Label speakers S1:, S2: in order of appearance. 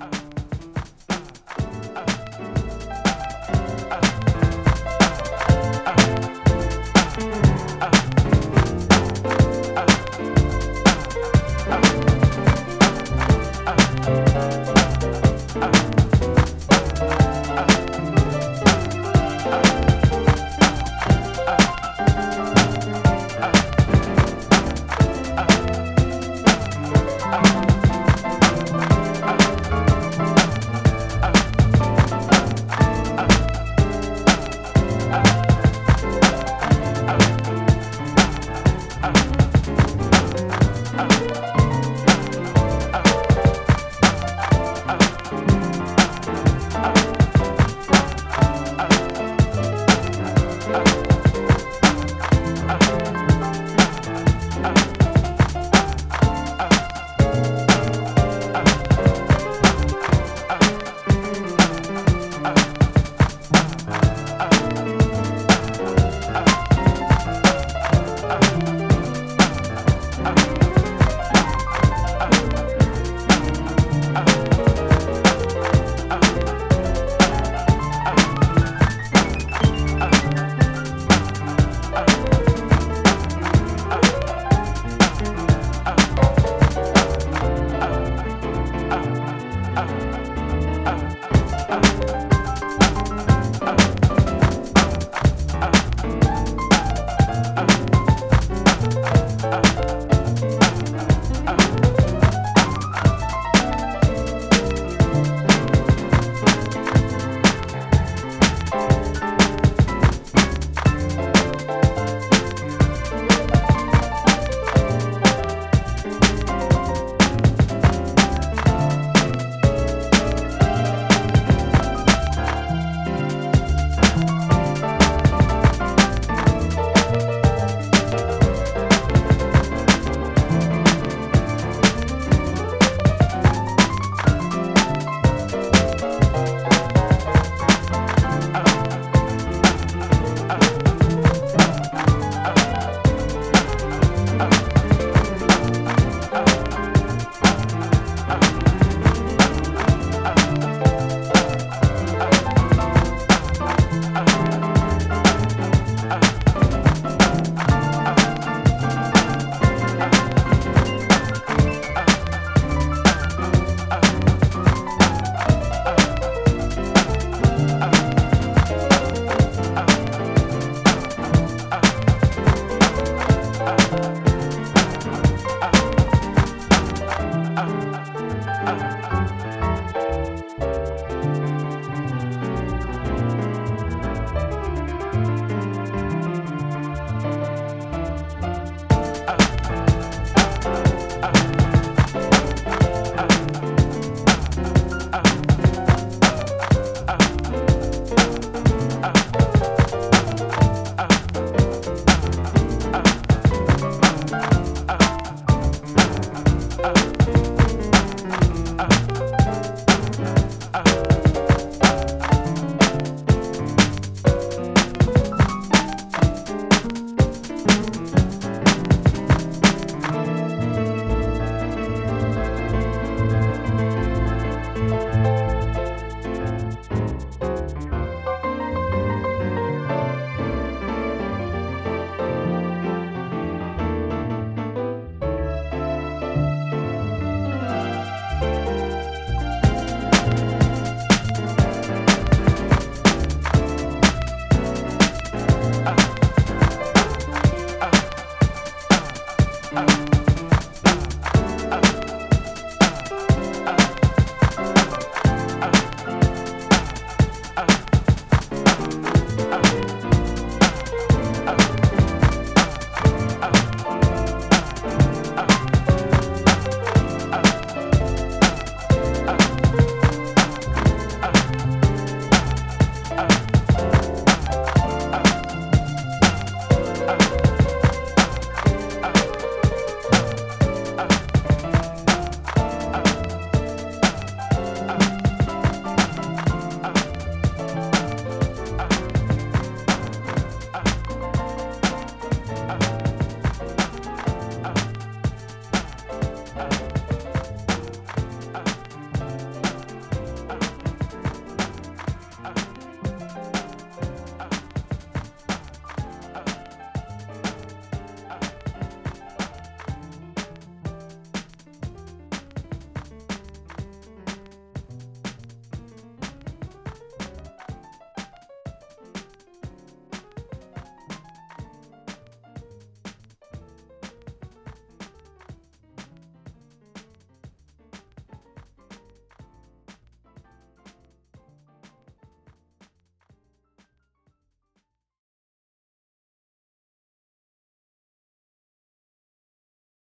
S1: Uh.